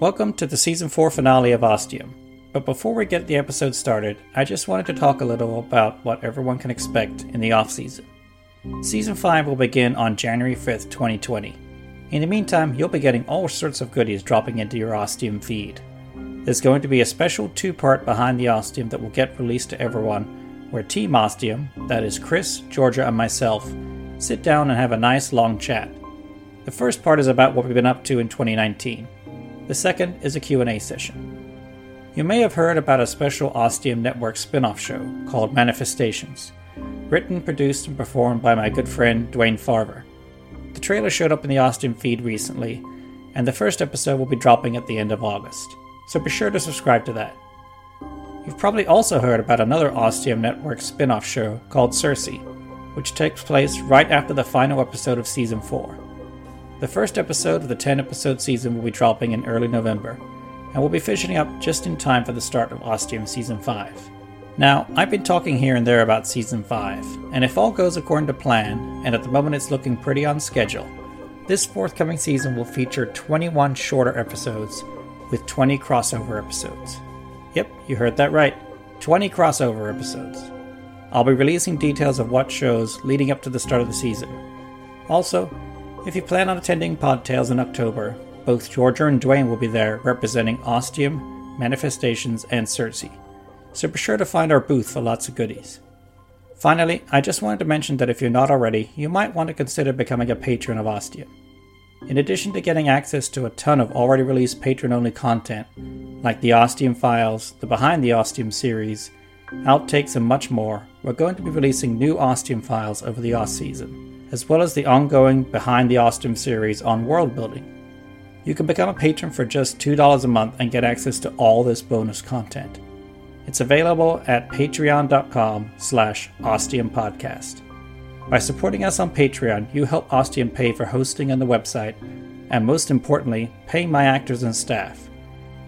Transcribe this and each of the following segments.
Welcome to the season 4 finale of Ostium. But before we get the episode started, I just wanted to talk a little about what everyone can expect in the off season. Season 5 will begin on January 5th, 2020. In the meantime, you'll be getting all sorts of goodies dropping into your Ostium feed. There's going to be a special two part Behind the Ostium that will get released to everyone, where Team Ostium, that is Chris, Georgia, and myself, sit down and have a nice long chat. The first part is about what we've been up to in 2019. The second is a Q&A session. You may have heard about a special Ostium Network spin-off show called Manifestations written, produced, and performed by my good friend Dwayne Farver. The trailer showed up in the Ostium feed recently, and the first episode will be dropping at the end of August, so be sure to subscribe to that. You've probably also heard about another Ostium Network spin off show called Cersei, which takes place right after the final episode of Season 4. The first episode of the 10 episode season will be dropping in early November, and we'll be finishing up just in time for the start of Ostium Season 5. Now, I've been talking here and there about Season 5, and if all goes according to plan, and at the moment it's looking pretty on schedule, this forthcoming season will feature 21 shorter episodes with 20 crossover episodes. Yep, you heard that right 20 crossover episodes. I'll be releasing details of what shows leading up to the start of the season. Also, if you plan on attending Podtails in October, both Georgia and Dwayne will be there representing Ostium, Manifestations, and Cersei, so be sure to find our booth for lots of goodies. Finally, I just wanted to mention that if you're not already, you might want to consider becoming a patron of Ostium. In addition to getting access to a ton of already released patron only content, like the Ostium Files, the Behind the Ostium series, outtakes, and much more, we're going to be releasing new Ostium files over the off season, as well as the ongoing Behind the Ostium series on world building. You can become a patron for just $2 a month and get access to all this bonus content. It's available at patreon.com slash ostiumpodcast. By supporting us on Patreon, you help Ostium pay for hosting on the website, and most importantly, paying my actors and staff.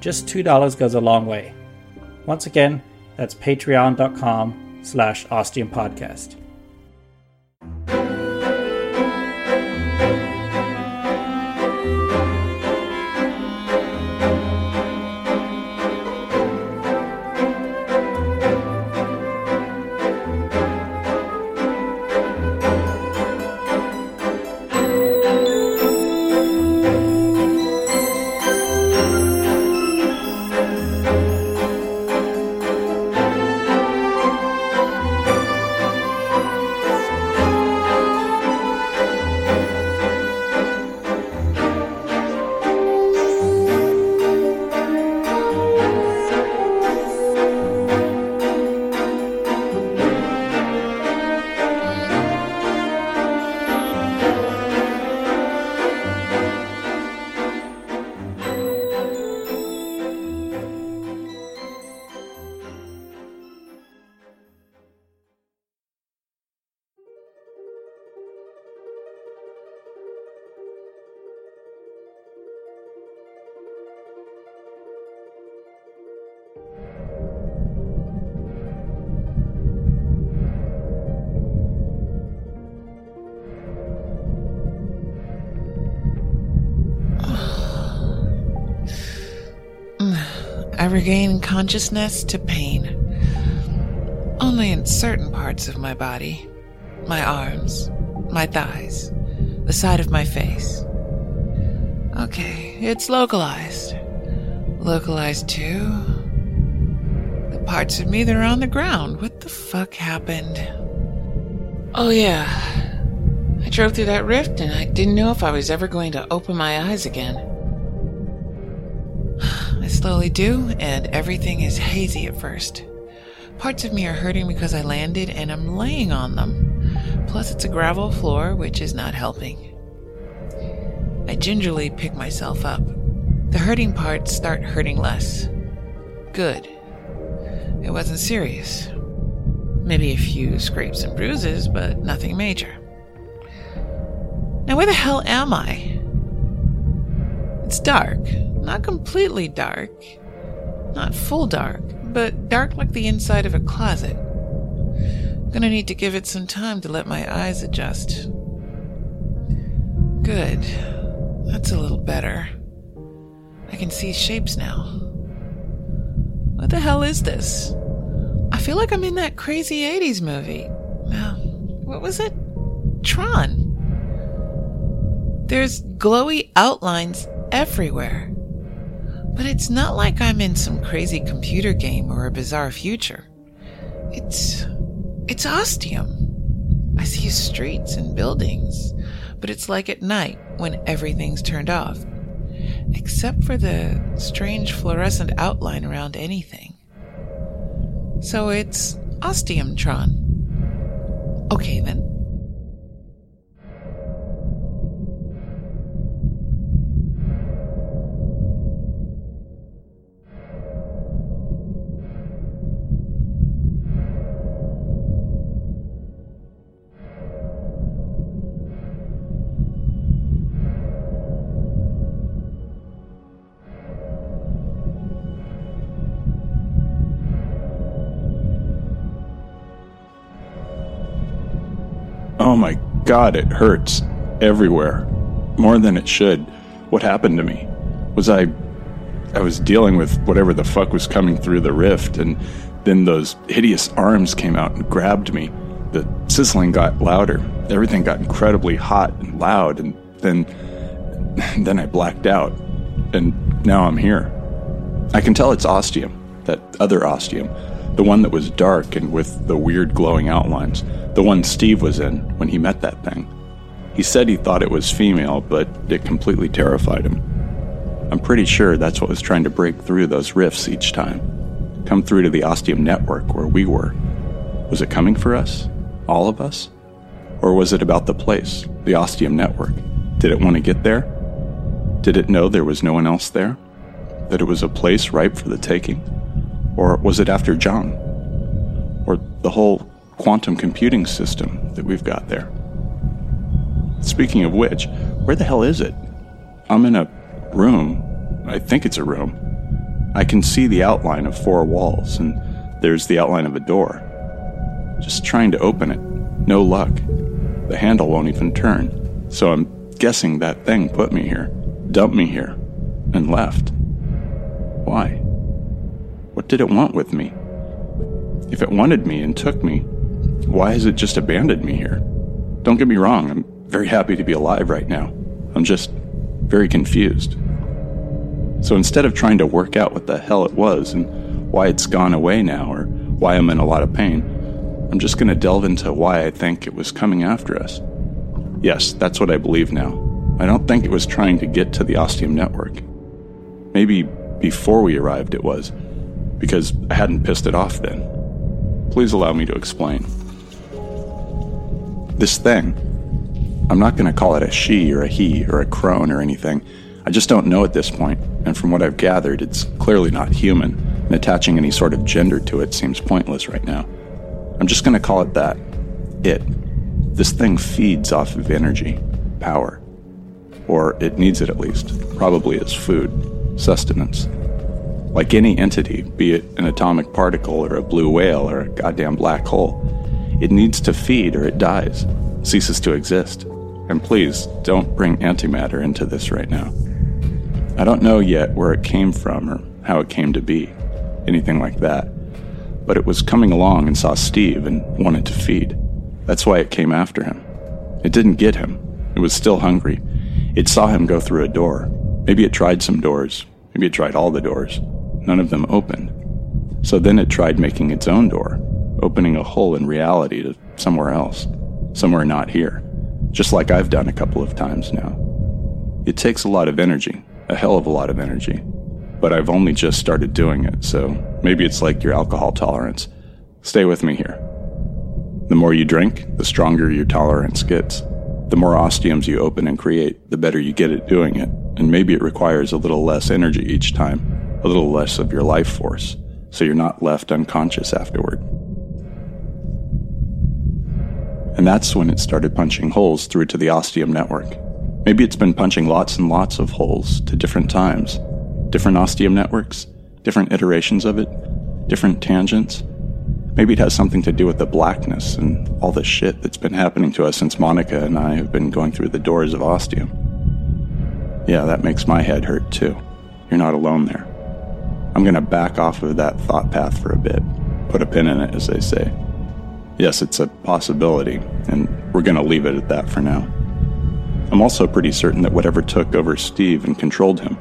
Just $2 goes a long way. Once again, that's patreon.com slash ostiumpodcast. Regain consciousness to pain. Only in certain parts of my body my arms, my thighs, the side of my face. Okay, it's localized. Localized too. The parts of me that are on the ground. What the fuck happened? Oh, yeah. I drove through that rift and I didn't know if I was ever going to open my eyes again. Slowly do, and everything is hazy at first. Parts of me are hurting because I landed and I'm laying on them. Plus, it's a gravel floor, which is not helping. I gingerly pick myself up. The hurting parts start hurting less. Good. It wasn't serious. Maybe a few scrapes and bruises, but nothing major. Now, where the hell am I? It's dark. Not completely dark. Not full dark, but dark like the inside of a closet. Gonna need to give it some time to let my eyes adjust. Good. That's a little better. I can see shapes now. What the hell is this? I feel like I'm in that crazy 80s movie. Now, what was it? Tron. There's glowy outlines everywhere. But it's not like I'm in some crazy computer game or a bizarre future. It's. it's ostium. I see streets and buildings, but it's like at night when everything's turned off, except for the strange fluorescent outline around anything. So it's Ostiumtron. Okay then. God, it hurts. Everywhere. More than it should. What happened to me? Was I. I was dealing with whatever the fuck was coming through the rift, and then those hideous arms came out and grabbed me. The sizzling got louder. Everything got incredibly hot and loud, and then. Then I blacked out. And now I'm here. I can tell it's ostium, that other ostium, the one that was dark and with the weird glowing outlines, the one Steve was in when he met that thing. He said he thought it was female, but it completely terrified him. I'm pretty sure that's what was trying to break through those rifts each time. Come through to the ostium network where we were. Was it coming for us? All of us? Or was it about the place, the ostium network? Did it want to get there? Did it know there was no one else there? That it was a place ripe for the taking? Or was it after John? Or the whole quantum computing system that we've got there? Speaking of which, where the hell is it? I'm in a room. I think it's a room. I can see the outline of four walls, and there's the outline of a door. Just trying to open it. No luck. The handle won't even turn. So I'm guessing that thing put me here, dumped me here, and left. Why? What did it want with me? If it wanted me and took me, why has it just abandoned me here? Don't get me wrong, I'm very happy to be alive right now. I'm just very confused. So instead of trying to work out what the hell it was and why it's gone away now or why I'm in a lot of pain, I'm just going to delve into why I think it was coming after us. Yes, that's what I believe now. I don't think it was trying to get to the Ostium network. Maybe before we arrived it was, because I hadn't pissed it off then. Please allow me to explain. This thing, I'm not going to call it a she or a he or a crone or anything. I just don't know at this point, and from what I've gathered, it's clearly not human, and attaching any sort of gender to it seems pointless right now. I'm just going to call it that. It. This thing feeds off of energy, power. Or it needs it at least, probably as food, sustenance. Like any entity, be it an atomic particle or a blue whale or a goddamn black hole, it needs to feed or it dies, ceases to exist. And please don't bring antimatter into this right now. I don't know yet where it came from or how it came to be, anything like that. But it was coming along and saw Steve and wanted to feed. That's why it came after him. It didn't get him. It was still hungry. It saw him go through a door. Maybe it tried some doors. Maybe it tried all the doors. None of them opened. So then it tried making its own door, opening a hole in reality to somewhere else, somewhere not here, just like I've done a couple of times now. It takes a lot of energy, a hell of a lot of energy, but I've only just started doing it, so maybe it's like your alcohol tolerance. Stay with me here. The more you drink, the stronger your tolerance gets. The more ostiums you open and create, the better you get at doing it, and maybe it requires a little less energy each time, a little less of your life force so you're not left unconscious afterward. And that's when it started punching holes through to the ostium network. Maybe it's been punching lots and lots of holes to different times, different ostium networks, different iterations of it, different tangents. Maybe it has something to do with the blackness and all the shit that's been happening to us since Monica and I have been going through the doors of ostium. Yeah, that makes my head hurt too. You're not alone there. I'm going to back off of that thought path for a bit, put a pin in it, as they say. Yes, it's a possibility, and we're going to leave it at that for now. I'm also pretty certain that whatever took over Steve and controlled him,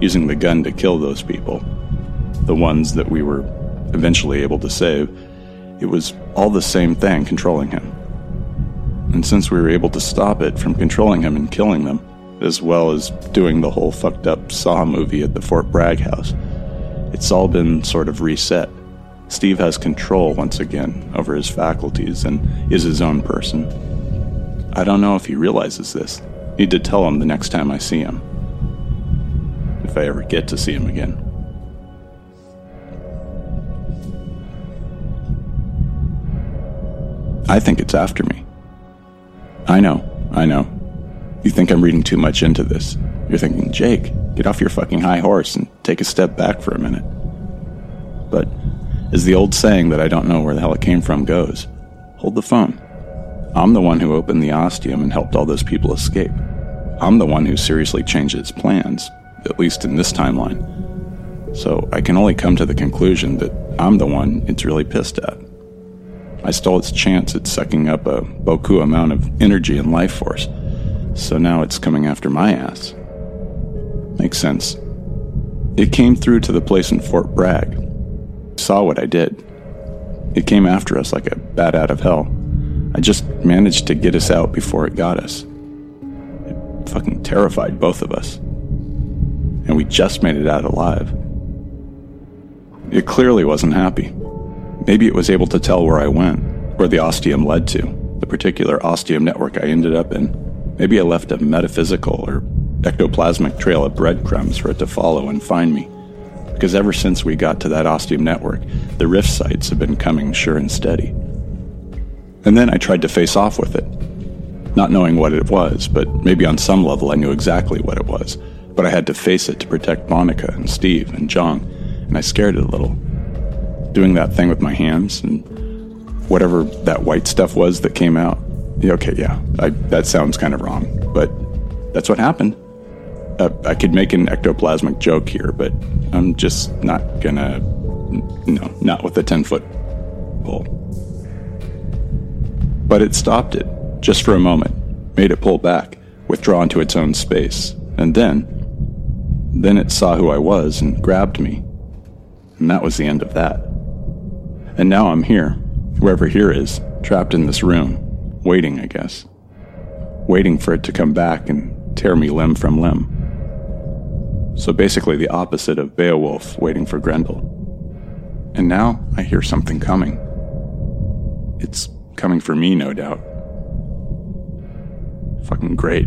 using the gun to kill those people, the ones that we were eventually able to save, it was all the same thing controlling him. And since we were able to stop it from controlling him and killing them, as well as doing the whole fucked up Saw movie at the Fort Bragg house, it's all been sort of reset. Steve has control once again over his faculties and is his own person. I don't know if he realizes this. Need to tell him the next time I see him. If I ever get to see him again. I think it's after me. I know, I know. You think I'm reading too much into this. You're thinking, Jake, Get off your fucking high horse and take a step back for a minute. But, as the old saying that I don't know where the hell it came from goes, hold the phone. I'm the one who opened the ostium and helped all those people escape. I'm the one who seriously changed its plans, at least in this timeline. So I can only come to the conclusion that I'm the one it's really pissed at. I stole its chance at sucking up a boku amount of energy and life force, so now it's coming after my ass. Makes sense. It came through to the place in Fort Bragg. Saw what I did. It came after us like a bat out of hell. I just managed to get us out before it got us. It fucking terrified both of us. And we just made it out alive. It clearly wasn't happy. Maybe it was able to tell where I went, where the ostium led to, the particular ostium network I ended up in. Maybe I left a metaphysical or ectoplasmic trail of breadcrumbs for it to follow and find me. Because ever since we got to that ostium network, the rift sites have been coming sure and steady. And then I tried to face off with it, not knowing what it was, but maybe on some level I knew exactly what it was. But I had to face it to protect Monica and Steve and Jong, and I scared it a little. Doing that thing with my hands and whatever that white stuff was that came out. Okay, yeah, I, that sounds kind of wrong, but that's what happened uh, I could make an ectoplasmic joke here, but I'm just not gonna. No, not with a 10 foot pole. But it stopped it, just for a moment, made it pull back, withdraw into its own space, and then. Then it saw who I was and grabbed me. And that was the end of that. And now I'm here, whoever here is, trapped in this room, waiting, I guess. Waiting for it to come back and tear me limb from limb. So basically, the opposite of Beowulf waiting for Grendel. And now I hear something coming. It's coming for me, no doubt. Fucking great.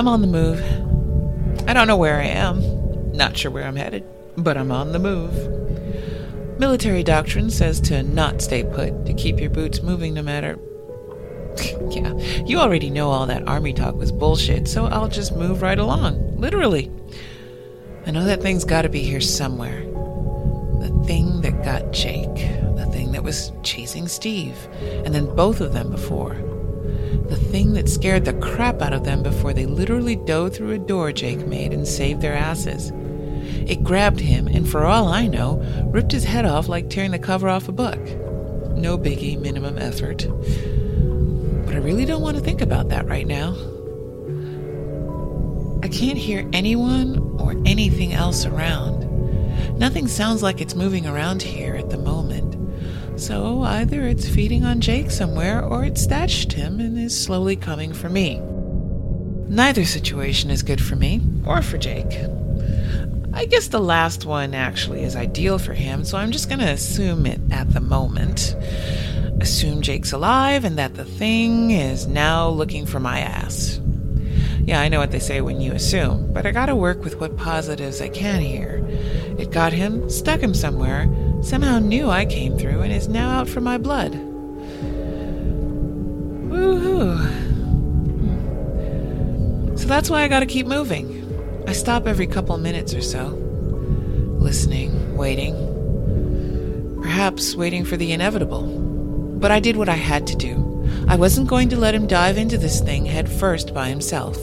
I'm on the move. I don't know where I am. Not sure where I'm headed, but I'm on the move. Military doctrine says to not stay put, to keep your boots moving no matter. yeah, you already know all that army talk was bullshit, so I'll just move right along. Literally. I know that thing's gotta be here somewhere. The thing that got Jake, the thing that was chasing Steve, and then both of them before. The thing that scared the crap out of them before they literally dove through a door Jake made and saved their asses. It grabbed him, and for all I know, ripped his head off like tearing the cover off a book. No biggie, minimum effort. But I really don't want to think about that right now. I can't hear anyone or anything else around. Nothing sounds like it's moving around here at the moment. So either it's feeding on Jake somewhere or it's stashed him and is slowly coming for me. Neither situation is good for me or for Jake. I guess the last one actually is ideal for him, so I'm just going to assume it at the moment. Assume Jake's alive and that the thing is now looking for my ass. Yeah, I know what they say when you assume, but I gotta work with what positives I can here. It got him, stuck him somewhere, somehow knew I came through, and is now out for my blood. Woohoo. So that's why I gotta keep moving. I stop every couple minutes or so, listening, waiting. Perhaps waiting for the inevitable. But I did what I had to do. I wasn't going to let him dive into this thing head first by himself.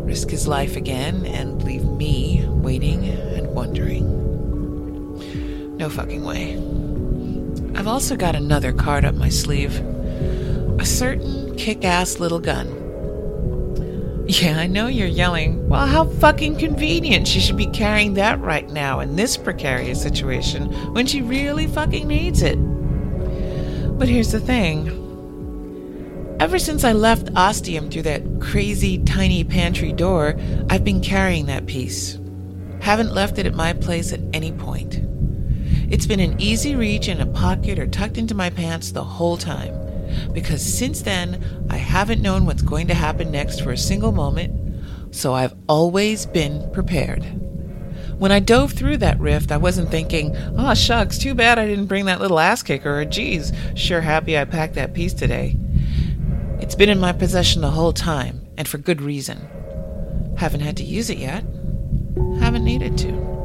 Risk his life again and leave me waiting. Fucking way. I've also got another card up my sleeve a certain kick ass little gun. Yeah, I know you're yelling, well, how fucking convenient she should be carrying that right now in this precarious situation when she really fucking needs it. But here's the thing. Ever since I left Ostium through that crazy tiny pantry door, I've been carrying that piece. Haven't left it at my place at any point. It's been an easy reach in a pocket or tucked into my pants the whole time. Because since then, I haven't known what's going to happen next for a single moment, so I've always been prepared. When I dove through that rift, I wasn't thinking, oh shucks, too bad I didn't bring that little ass kicker, or geez, sure happy I packed that piece today. It's been in my possession the whole time, and for good reason. Haven't had to use it yet. Haven't needed to.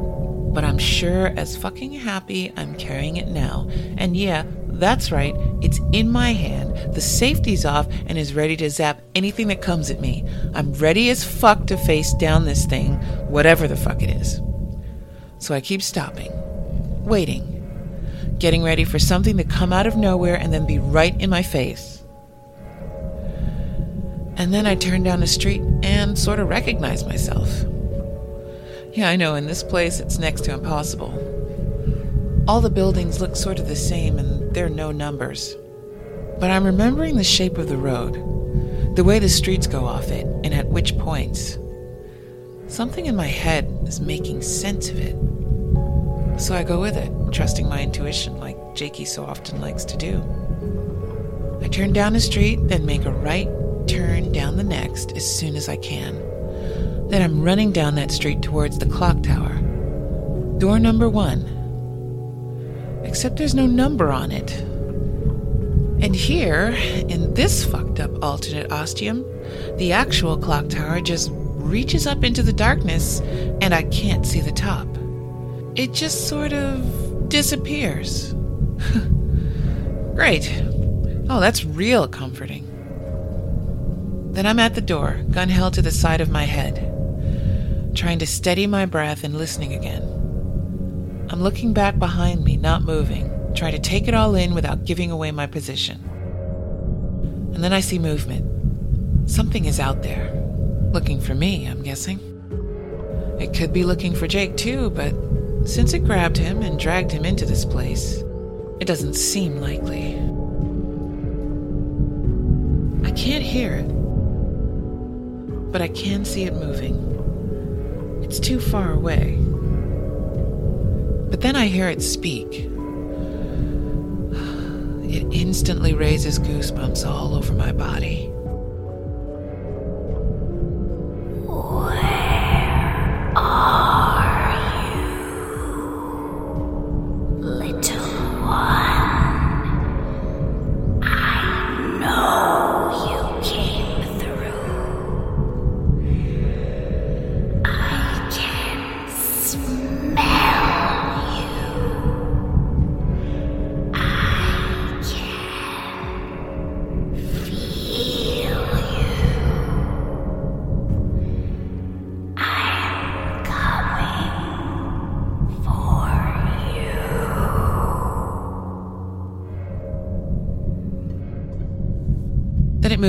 But I'm sure as fucking happy I'm carrying it now. And yeah, that's right, it's in my hand, the safety's off, and is ready to zap anything that comes at me. I'm ready as fuck to face down this thing, whatever the fuck it is. So I keep stopping, waiting, getting ready for something to come out of nowhere and then be right in my face. And then I turn down the street and sort of recognize myself. Yeah, I know, in this place it's next to impossible. All the buildings look sort of the same and there are no numbers. But I'm remembering the shape of the road, the way the streets go off it, and at which points. Something in my head is making sense of it. So I go with it, trusting my intuition like Jakey so often likes to do. I turn down a street, then make a right turn down the next as soon as I can. Then I'm running down that street towards the clock tower. Door number one. Except there's no number on it. And here, in this fucked up alternate ostium, the actual clock tower just reaches up into the darkness and I can't see the top. It just sort of disappears. Great. Oh, that's real comforting. Then I'm at the door, gun held to the side of my head, trying to steady my breath and listening again. I'm looking back behind me, not moving, trying to take it all in without giving away my position. And then I see movement. Something is out there. Looking for me, I'm guessing. It could be looking for Jake too, but since it grabbed him and dragged him into this place, it doesn't seem likely. I can't hear it, but I can see it moving. It's too far away. But then I hear it speak. It instantly raises goosebumps all over my body.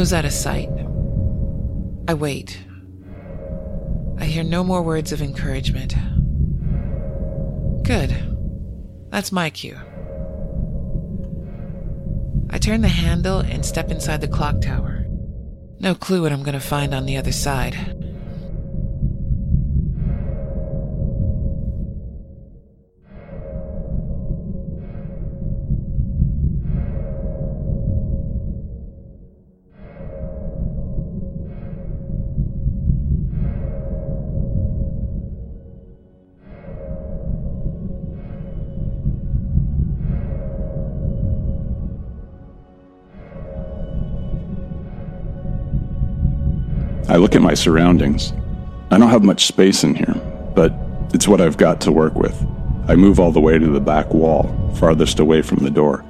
Moves out of sight. I wait. I hear no more words of encouragement. Good. That's my cue. I turn the handle and step inside the clock tower. No clue what I'm going to find on the other side. I look at my surroundings. I don't have much space in here, but it's what I've got to work with. I move all the way to the back wall, farthest away from the door.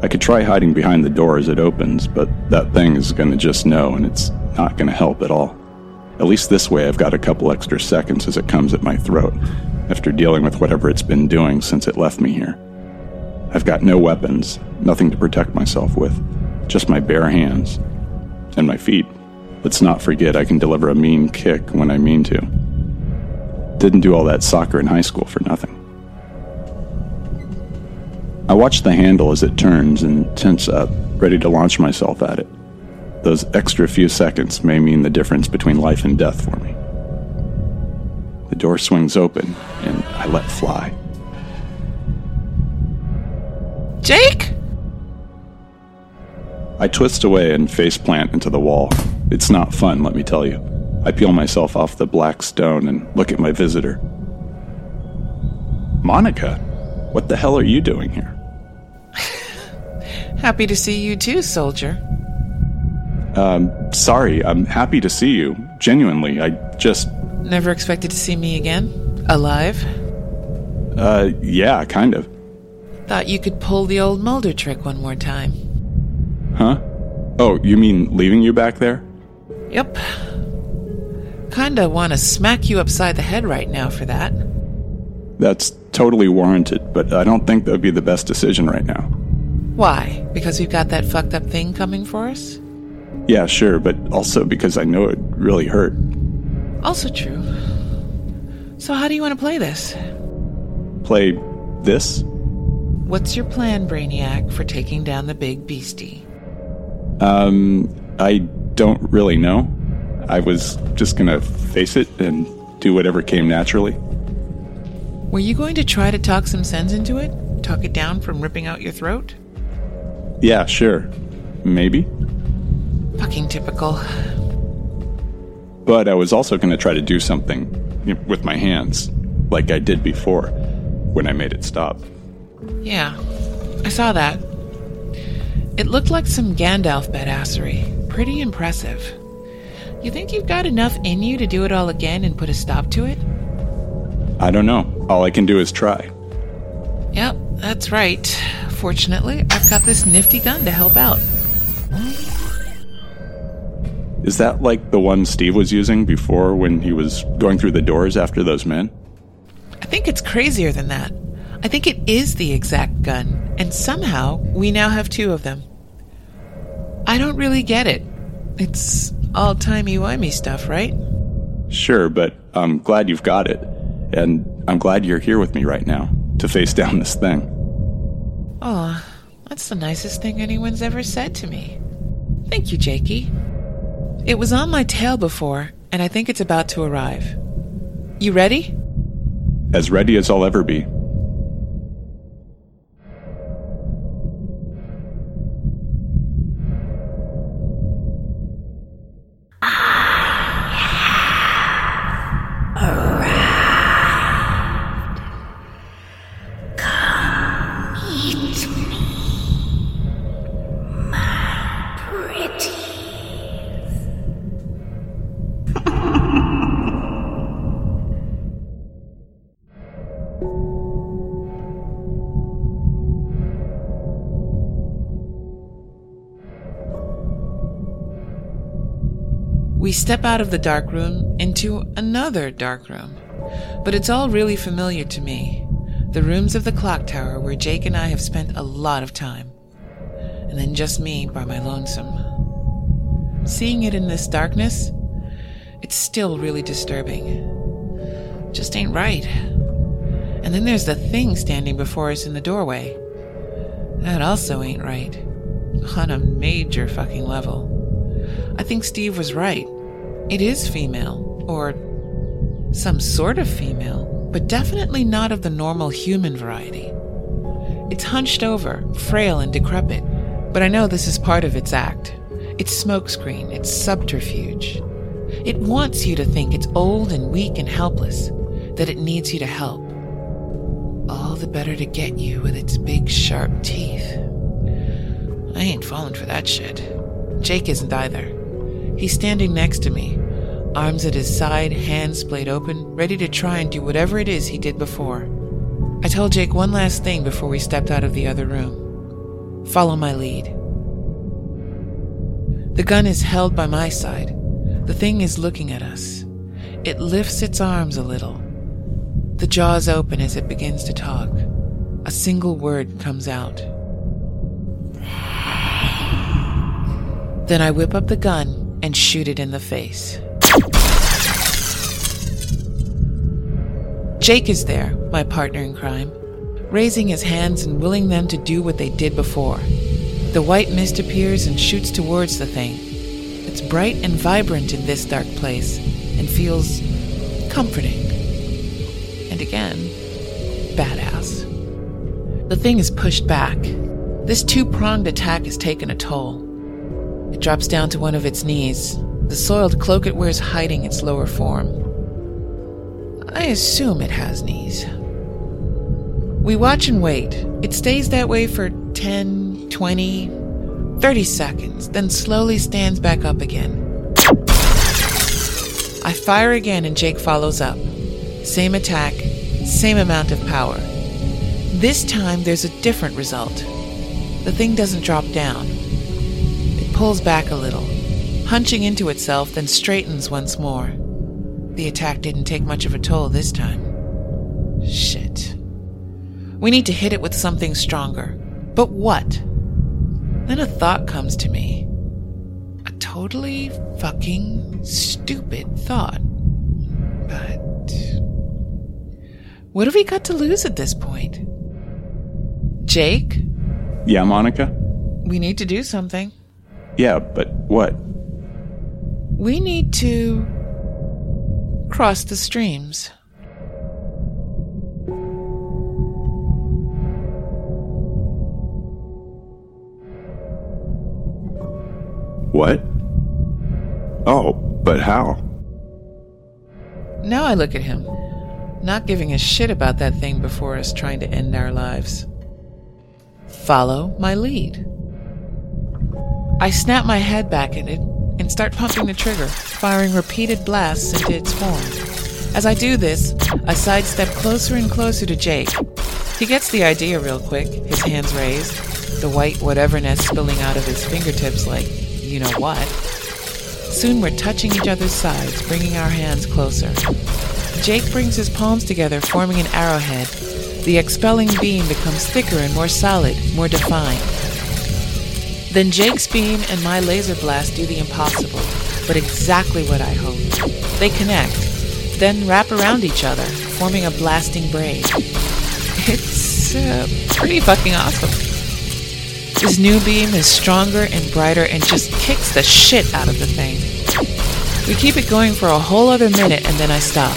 I could try hiding behind the door as it opens, but that thing is going to just know, and it's not going to help at all. At least this way, I've got a couple extra seconds as it comes at my throat, after dealing with whatever it's been doing since it left me here. I've got no weapons, nothing to protect myself with, just my bare hands and my feet. Let's not forget I can deliver a mean kick when I mean to. Didn't do all that soccer in high school for nothing. I watch the handle as it turns and tense up, ready to launch myself at it. Those extra few seconds may mean the difference between life and death for me. The door swings open, and I let fly. Jake? I twist away and faceplant into the wall. It's not fun, let me tell you. I peel myself off the black stone and look at my visitor. Monica, what the hell are you doing here? Happy to see you too, soldier. Um, sorry, I'm happy to see you. Genuinely, I just. Never expected to see me again? Alive? Uh, yeah, kind of. Thought you could pull the old Mulder trick one more time. Huh? Oh, you mean leaving you back there? Yep. Kinda wanna smack you upside the head right now for that. That's totally warranted, but I don't think that would be the best decision right now. Why? Because we've got that fucked up thing coming for us? Yeah, sure, but also because I know it really hurt. Also true. So, how do you want to play this? Play this? What's your plan, Brainiac, for taking down the big beastie? Um, I don't really know. I was just gonna face it and do whatever came naturally. Were you going to try to talk some sense into it? Talk it down from ripping out your throat? Yeah, sure. Maybe. Fucking typical. But I was also gonna try to do something with my hands, like I did before, when I made it stop. Yeah, I saw that. It looked like some Gandalf badassery. Pretty impressive. You think you've got enough in you to do it all again and put a stop to it? I don't know. All I can do is try. Yep, that's right. Fortunately, I've got this nifty gun to help out. Is that like the one Steve was using before when he was going through the doors after those men? I think it's crazier than that. I think it is the exact gun, and somehow we now have two of them. I don't really get it. It's all timey-wimey stuff, right? Sure, but I'm glad you've got it. And I'm glad you're here with me right now to face down this thing. Aw, that's the nicest thing anyone's ever said to me. Thank you, Jakey. It was on my tail before, and I think it's about to arrive. You ready? As ready as I'll ever be. Step out of the dark room into another dark room, but it's all really familiar to me. The rooms of the clock tower where Jake and I have spent a lot of time. And then just me by my lonesome. Seeing it in this darkness, it's still really disturbing. Just ain't right. And then there's the thing standing before us in the doorway. That also ain't right. On a major fucking level. I think Steve was right. It is female, or some sort of female, but definitely not of the normal human variety. It's hunched over, frail and decrepit, but I know this is part of its act. Its smokescreen, its subterfuge. It wants you to think it's old and weak and helpless, that it needs you to help. All the better to get you with its big, sharp teeth. I ain't falling for that shit. Jake isn't either. He's standing next to me, arms at his side, hands splayed open, ready to try and do whatever it is he did before. I told Jake one last thing before we stepped out of the other room follow my lead. The gun is held by my side. The thing is looking at us. It lifts its arms a little. The jaws open as it begins to talk. A single word comes out. Then I whip up the gun and shoot it in the face. Jake is there, my partner in crime, raising his hands and willing them to do what they did before. The white mist appears and shoots towards the thing. It's bright and vibrant in this dark place and feels comforting. And again, badass. The thing is pushed back. This two pronged attack has taken a toll. It drops down to one of its knees, the soiled cloak it wears hiding its lower form. I assume it has knees. We watch and wait. It stays that way for 10, 20, 30 seconds, then slowly stands back up again. I fire again and Jake follows up. Same attack, same amount of power. This time there's a different result. The thing doesn't drop down. It pulls back a little, hunching into itself, then straightens once more. The attack didn't take much of a toll this time. Shit. We need to hit it with something stronger. But what? Then a thought comes to me. A totally fucking stupid thought. But. What have we got to lose at this point? Jake? Yeah, Monica? We need to do something. Yeah, but what? We need to cross the streams. What? Oh, but how? Now I look at him, not giving a shit about that thing before us trying to end our lives. Follow my lead. I snap my head back at it and start pumping the trigger, firing repeated blasts into its form. As I do this, I sidestep closer and closer to Jake. He gets the idea real quick, his hands raised, the white whateverness spilling out of his fingertips like you know what. Soon we're touching each other's sides, bringing our hands closer. Jake brings his palms together, forming an arrowhead. The expelling beam becomes thicker and more solid, more defined. Then Jake's beam and my laser blast do the impossible, but exactly what I hoped. They connect, then wrap around each other, forming a blasting braid. It's uh, pretty fucking awesome. This new beam is stronger and brighter and just kicks the shit out of the thing. We keep it going for a whole other minute and then I stop.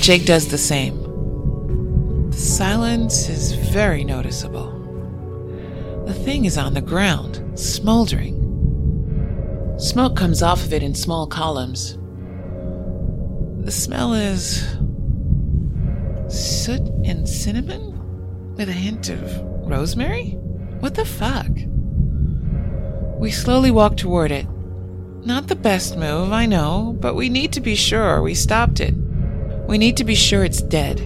Jake does the same. The silence is very noticeable. The thing is on the ground, smoldering. Smoke comes off of it in small columns. The smell is soot and cinnamon with a hint of rosemary? What the fuck? We slowly walk toward it. Not the best move, I know, but we need to be sure we stopped it. We need to be sure it's dead.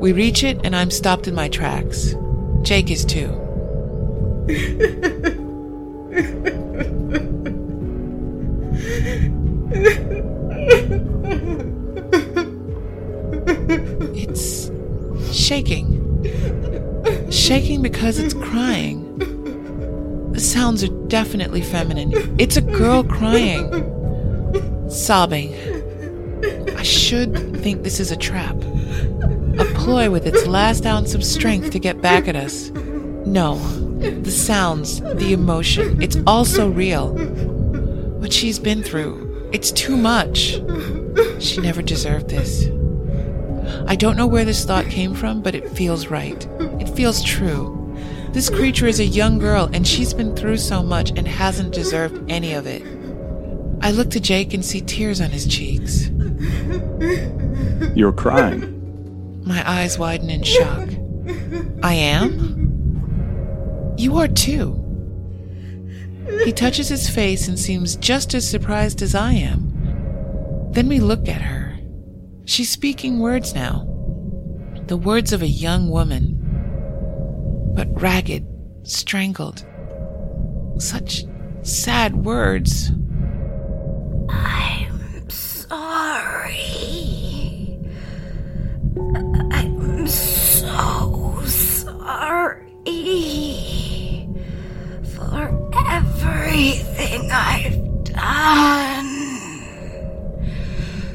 We reach it, and I'm stopped in my tracks. Jake is too. It's shaking. Shaking because it's crying. The sounds are definitely feminine. It's a girl crying, sobbing. I should think this is a trap. A ploy with its last ounce of strength to get back at us. No, the sounds, the emotion, it's all so real. What she's been through, it's too much. She never deserved this. I don't know where this thought came from, but it feels right. It feels true. This creature is a young girl, and she's been through so much and hasn't deserved any of it. I look to Jake and see tears on his cheeks. You're crying. My eyes widen in shock. I am? You are too. He touches his face and seems just as surprised as I am. Then we look at her. She's speaking words now. The words of a young woman. But ragged, strangled. Such sad words. I'm I've done.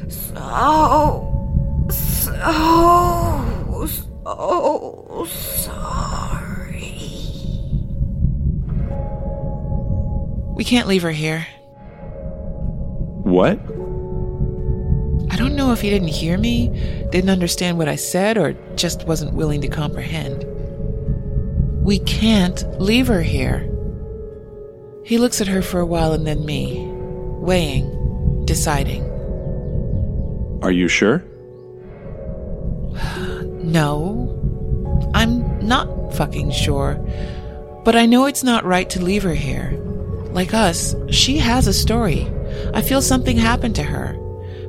So, so, so sorry. We can't leave her here. What? I don't know if he didn't hear me, didn't understand what I said, or just wasn't willing to comprehend. We can't leave her here. He looks at her for a while and then me, weighing, deciding. Are you sure? No. I'm not fucking sure. But I know it's not right to leave her here. Like us, she has a story. I feel something happened to her.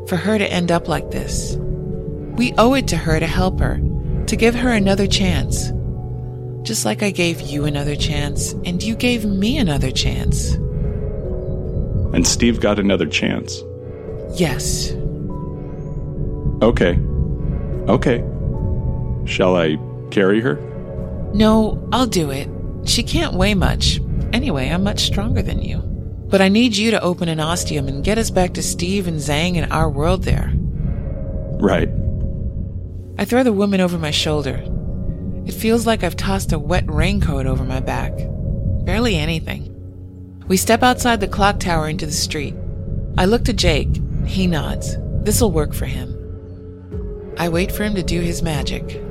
For her to end up like this. We owe it to her to help her, to give her another chance. Just like I gave you another chance, and you gave me another chance. And Steve got another chance. Yes. Okay. Okay. Shall I carry her? No, I'll do it. She can't weigh much. Anyway, I'm much stronger than you. But I need you to open an ostium and get us back to Steve and Zhang and our world there. Right. I throw the woman over my shoulder. It feels like I've tossed a wet raincoat over my back. Barely anything. We step outside the clock tower into the street. I look to Jake. He nods. This'll work for him. I wait for him to do his magic.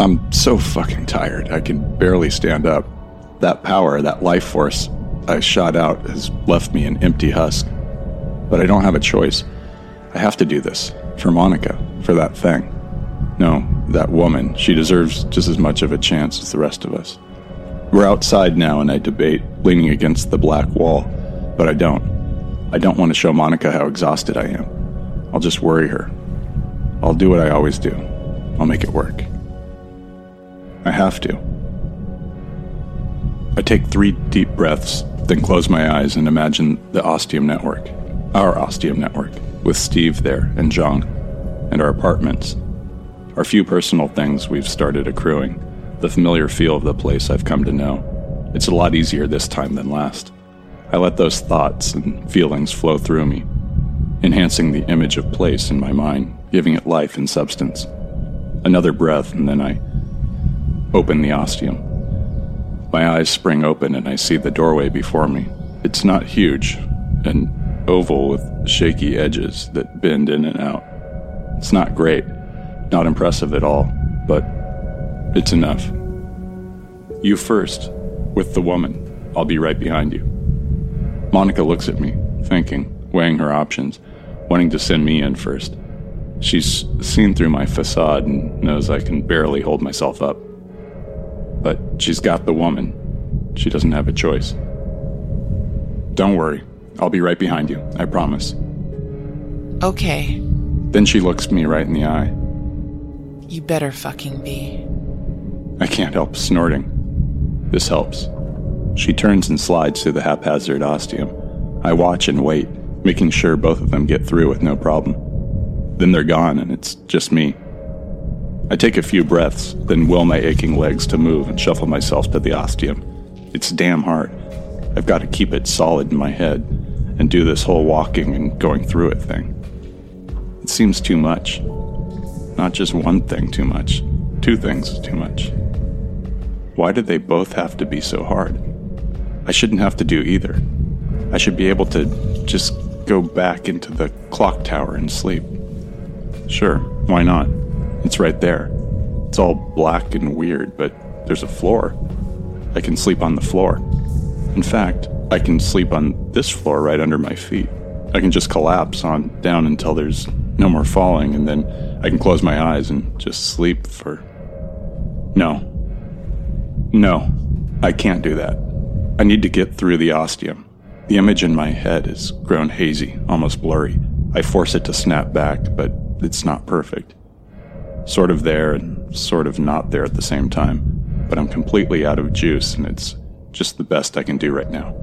I'm so fucking tired. I can barely stand up. That power, that life force I shot out has left me an empty husk. But I don't have a choice. I have to do this. For Monica. For that thing. No, that woman. She deserves just as much of a chance as the rest of us. We're outside now and I debate leaning against the black wall, but I don't. I don't want to show Monica how exhausted I am. I'll just worry her. I'll do what I always do. I'll make it work. I have to. I take three deep breaths, then close my eyes and imagine the Ostium network, our Ostium network, with Steve there and Zhang, and our apartments. Our few personal things we've started accruing, the familiar feel of the place I've come to know. It's a lot easier this time than last. I let those thoughts and feelings flow through me, enhancing the image of place in my mind, giving it life and substance. Another breath, and then I open the ostium. My eyes spring open and I see the doorway before me. It's not huge, an oval with shaky edges that bend in and out. It's not great, not impressive at all, but it's enough. You first, with the woman. I'll be right behind you. Monica looks at me, thinking, weighing her options, wanting to send me in first. She's seen through my facade and knows I can barely hold myself up. But she's got the woman. She doesn't have a choice. Don't worry. I'll be right behind you. I promise. Okay. Then she looks me right in the eye. You better fucking be. I can't help snorting. This helps. She turns and slides through the haphazard ostium. I watch and wait, making sure both of them get through with no problem. Then they're gone, and it's just me. I take a few breaths, then will my aching legs to move and shuffle myself to the ostium. It's damn hard. I've got to keep it solid in my head and do this whole walking and going through it thing. It seems too much. Not just one thing too much, two things too much. Why do they both have to be so hard? I shouldn't have to do either. I should be able to just go back into the clock tower and sleep. Sure, why not? It's right there. It's all black and weird, but there's a floor. I can sleep on the floor. In fact, I can sleep on this floor right under my feet. I can just collapse on down until there's no more falling, and then I can close my eyes and just sleep for. No. No, I can't do that. I need to get through the ostium. The image in my head has grown hazy, almost blurry. I force it to snap back, but it's not perfect. Sort of there and sort of not there at the same time, but I'm completely out of juice and it's just the best I can do right now.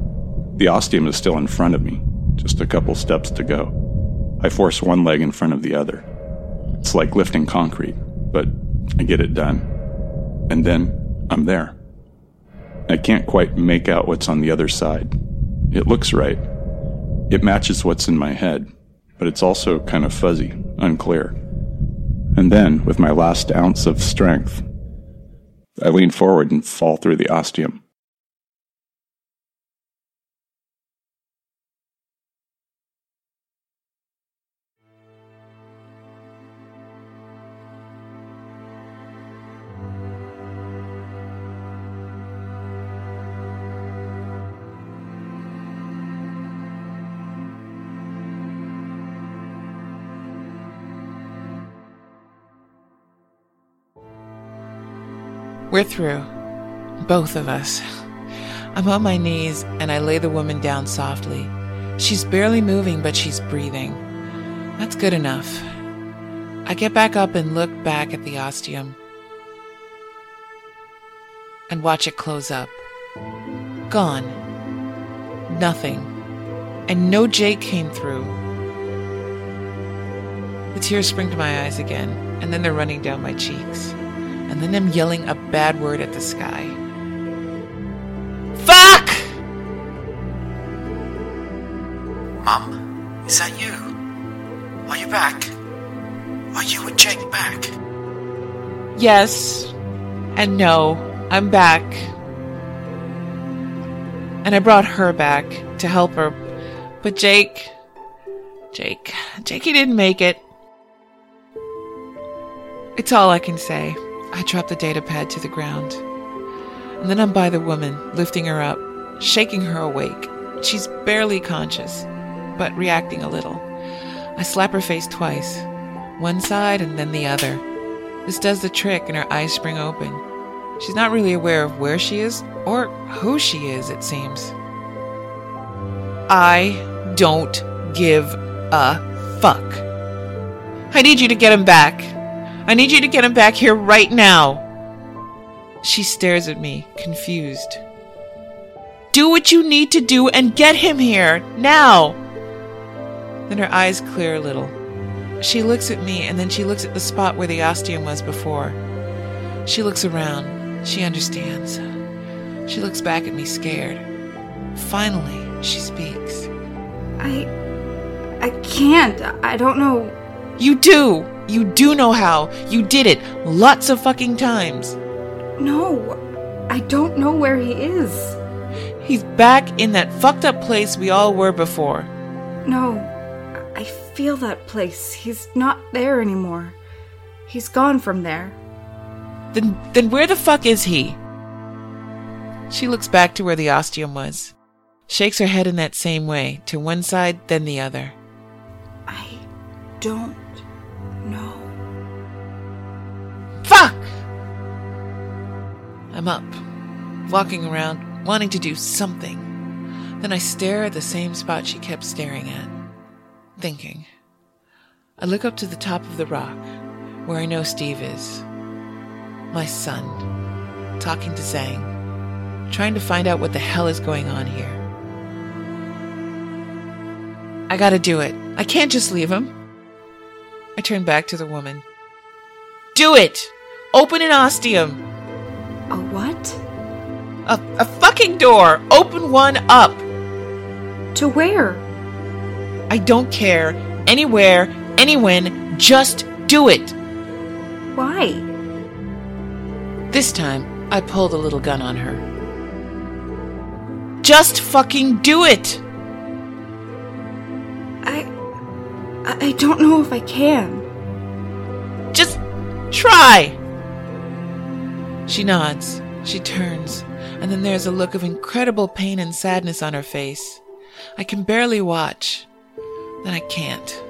The ostium is still in front of me, just a couple steps to go. I force one leg in front of the other. It's like lifting concrete, but I get it done. And then I'm there. I can't quite make out what's on the other side. It looks right. It matches what's in my head, but it's also kind of fuzzy, unclear. And then, with my last ounce of strength, I lean forward and fall through the ostium. We're through. Both of us. I'm on my knees and I lay the woman down softly. She's barely moving, but she's breathing. That's good enough. I get back up and look back at the ostium and watch it close up. Gone. Nothing. And no Jake came through. The tears spring to my eyes again, and then they're running down my cheeks and then I'm yelling a bad word at the sky. Fuck! Mum, is that you? Are you back? Are you and Jake back? Yes, and no, I'm back. And I brought her back to help her. But Jake. Jake. Jake, he didn't make it. It's all I can say. I drop the data pad to the ground. And then I'm by the woman, lifting her up, shaking her awake. She's barely conscious, but reacting a little. I slap her face twice, one side and then the other. This does the trick, and her eyes spring open. She's not really aware of where she is or who she is, it seems. I don't give a fuck. I need you to get him back. I need you to get him back here right now. She stares at me, confused. Do what you need to do and get him here, now! Then her eyes clear a little. She looks at me and then she looks at the spot where the ostium was before. She looks around. She understands. She looks back at me scared. Finally, she speaks. I. I can't. I don't know. You do! You do know how. You did it lots of fucking times. No, I don't know where he is. He's back in that fucked up place we all were before. No, I feel that place. He's not there anymore. He's gone from there. Then, then where the fuck is he? She looks back to where the ostium was, shakes her head in that same way, to one side, then the other. I don't Fuck! I'm up, walking around, wanting to do something. Then I stare at the same spot she kept staring at, thinking. I look up to the top of the rock, where I know Steve is. My son, talking to Zhang, trying to find out what the hell is going on here. I gotta do it. I can't just leave him. I turn back to the woman. Do it! Open an ostium! A what? A, a fucking door! Open one up! To where? I don't care. Anywhere, anywhen, just do it! Why? This time, I pull the little gun on her. Just fucking do it! I. I don't know if I can. Just try! She nods. She turns, and then there's a look of incredible pain and sadness on her face. I can barely watch. Then I can't.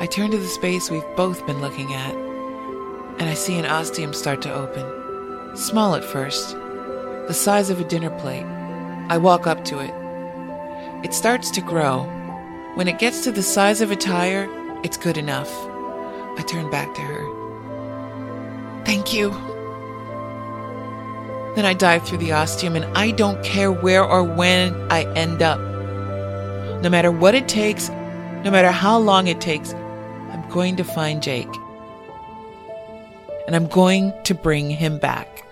I turn to the space we've both been looking at, and I see an ostium start to open. Small at first, the size of a dinner plate. I walk up to it. It starts to grow. When it gets to the size of a tire, it's good enough. I turn back to her. Thank you. Then I dive through the ostium, and I don't care where or when I end up. No matter what it takes, no matter how long it takes, I'm going to find Jake. And I'm going to bring him back.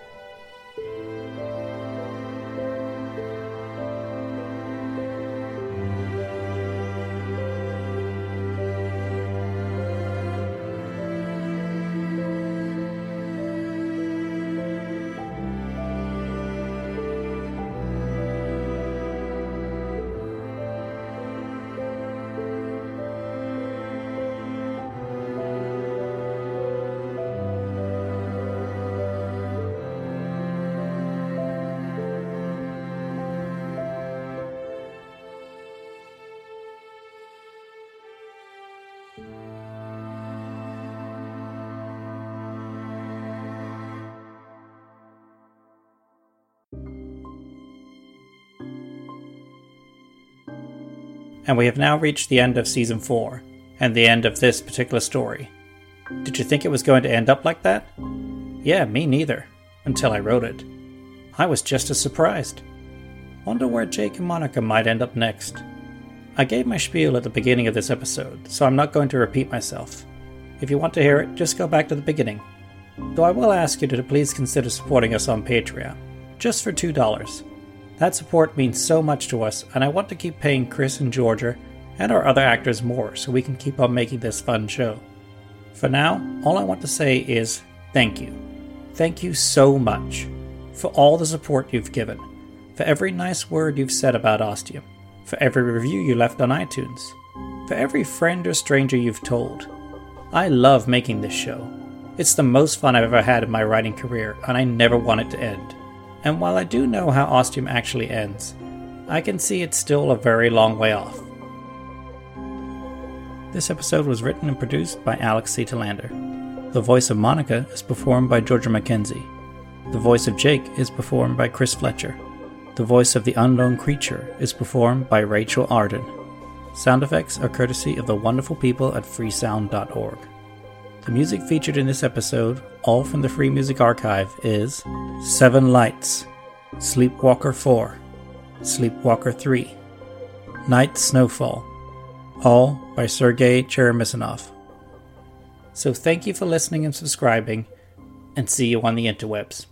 And we have now reached the end of season 4, and the end of this particular story. Did you think it was going to end up like that? Yeah, me neither, until I wrote it. I was just as surprised. Wonder where Jake and Monica might end up next. I gave my spiel at the beginning of this episode, so I'm not going to repeat myself. If you want to hear it, just go back to the beginning. Though I will ask you to please consider supporting us on Patreon, just for $2. That support means so much to us, and I want to keep paying Chris and Georgia and our other actors more so we can keep on making this fun show. For now, all I want to say is thank you. Thank you so much for all the support you've given, for every nice word you've said about Ostium, for every review you left on iTunes, for every friend or stranger you've told. I love making this show. It's the most fun I've ever had in my writing career, and I never want it to end. And while I do know how Ostium actually ends, I can see it's still a very long way off. This episode was written and produced by Alex C. Telander. The voice of Monica is performed by Georgia McKenzie. The voice of Jake is performed by Chris Fletcher. The voice of the unknown creature is performed by Rachel Arden. Sound effects are courtesy of the wonderful people at freesound.org. The music featured in this episode, all from the Free Music Archive, is Seven Lights, Sleepwalker 4, Sleepwalker 3, Night Snowfall, all by Sergei Cheremisinov. So thank you for listening and subscribing, and see you on the interwebs.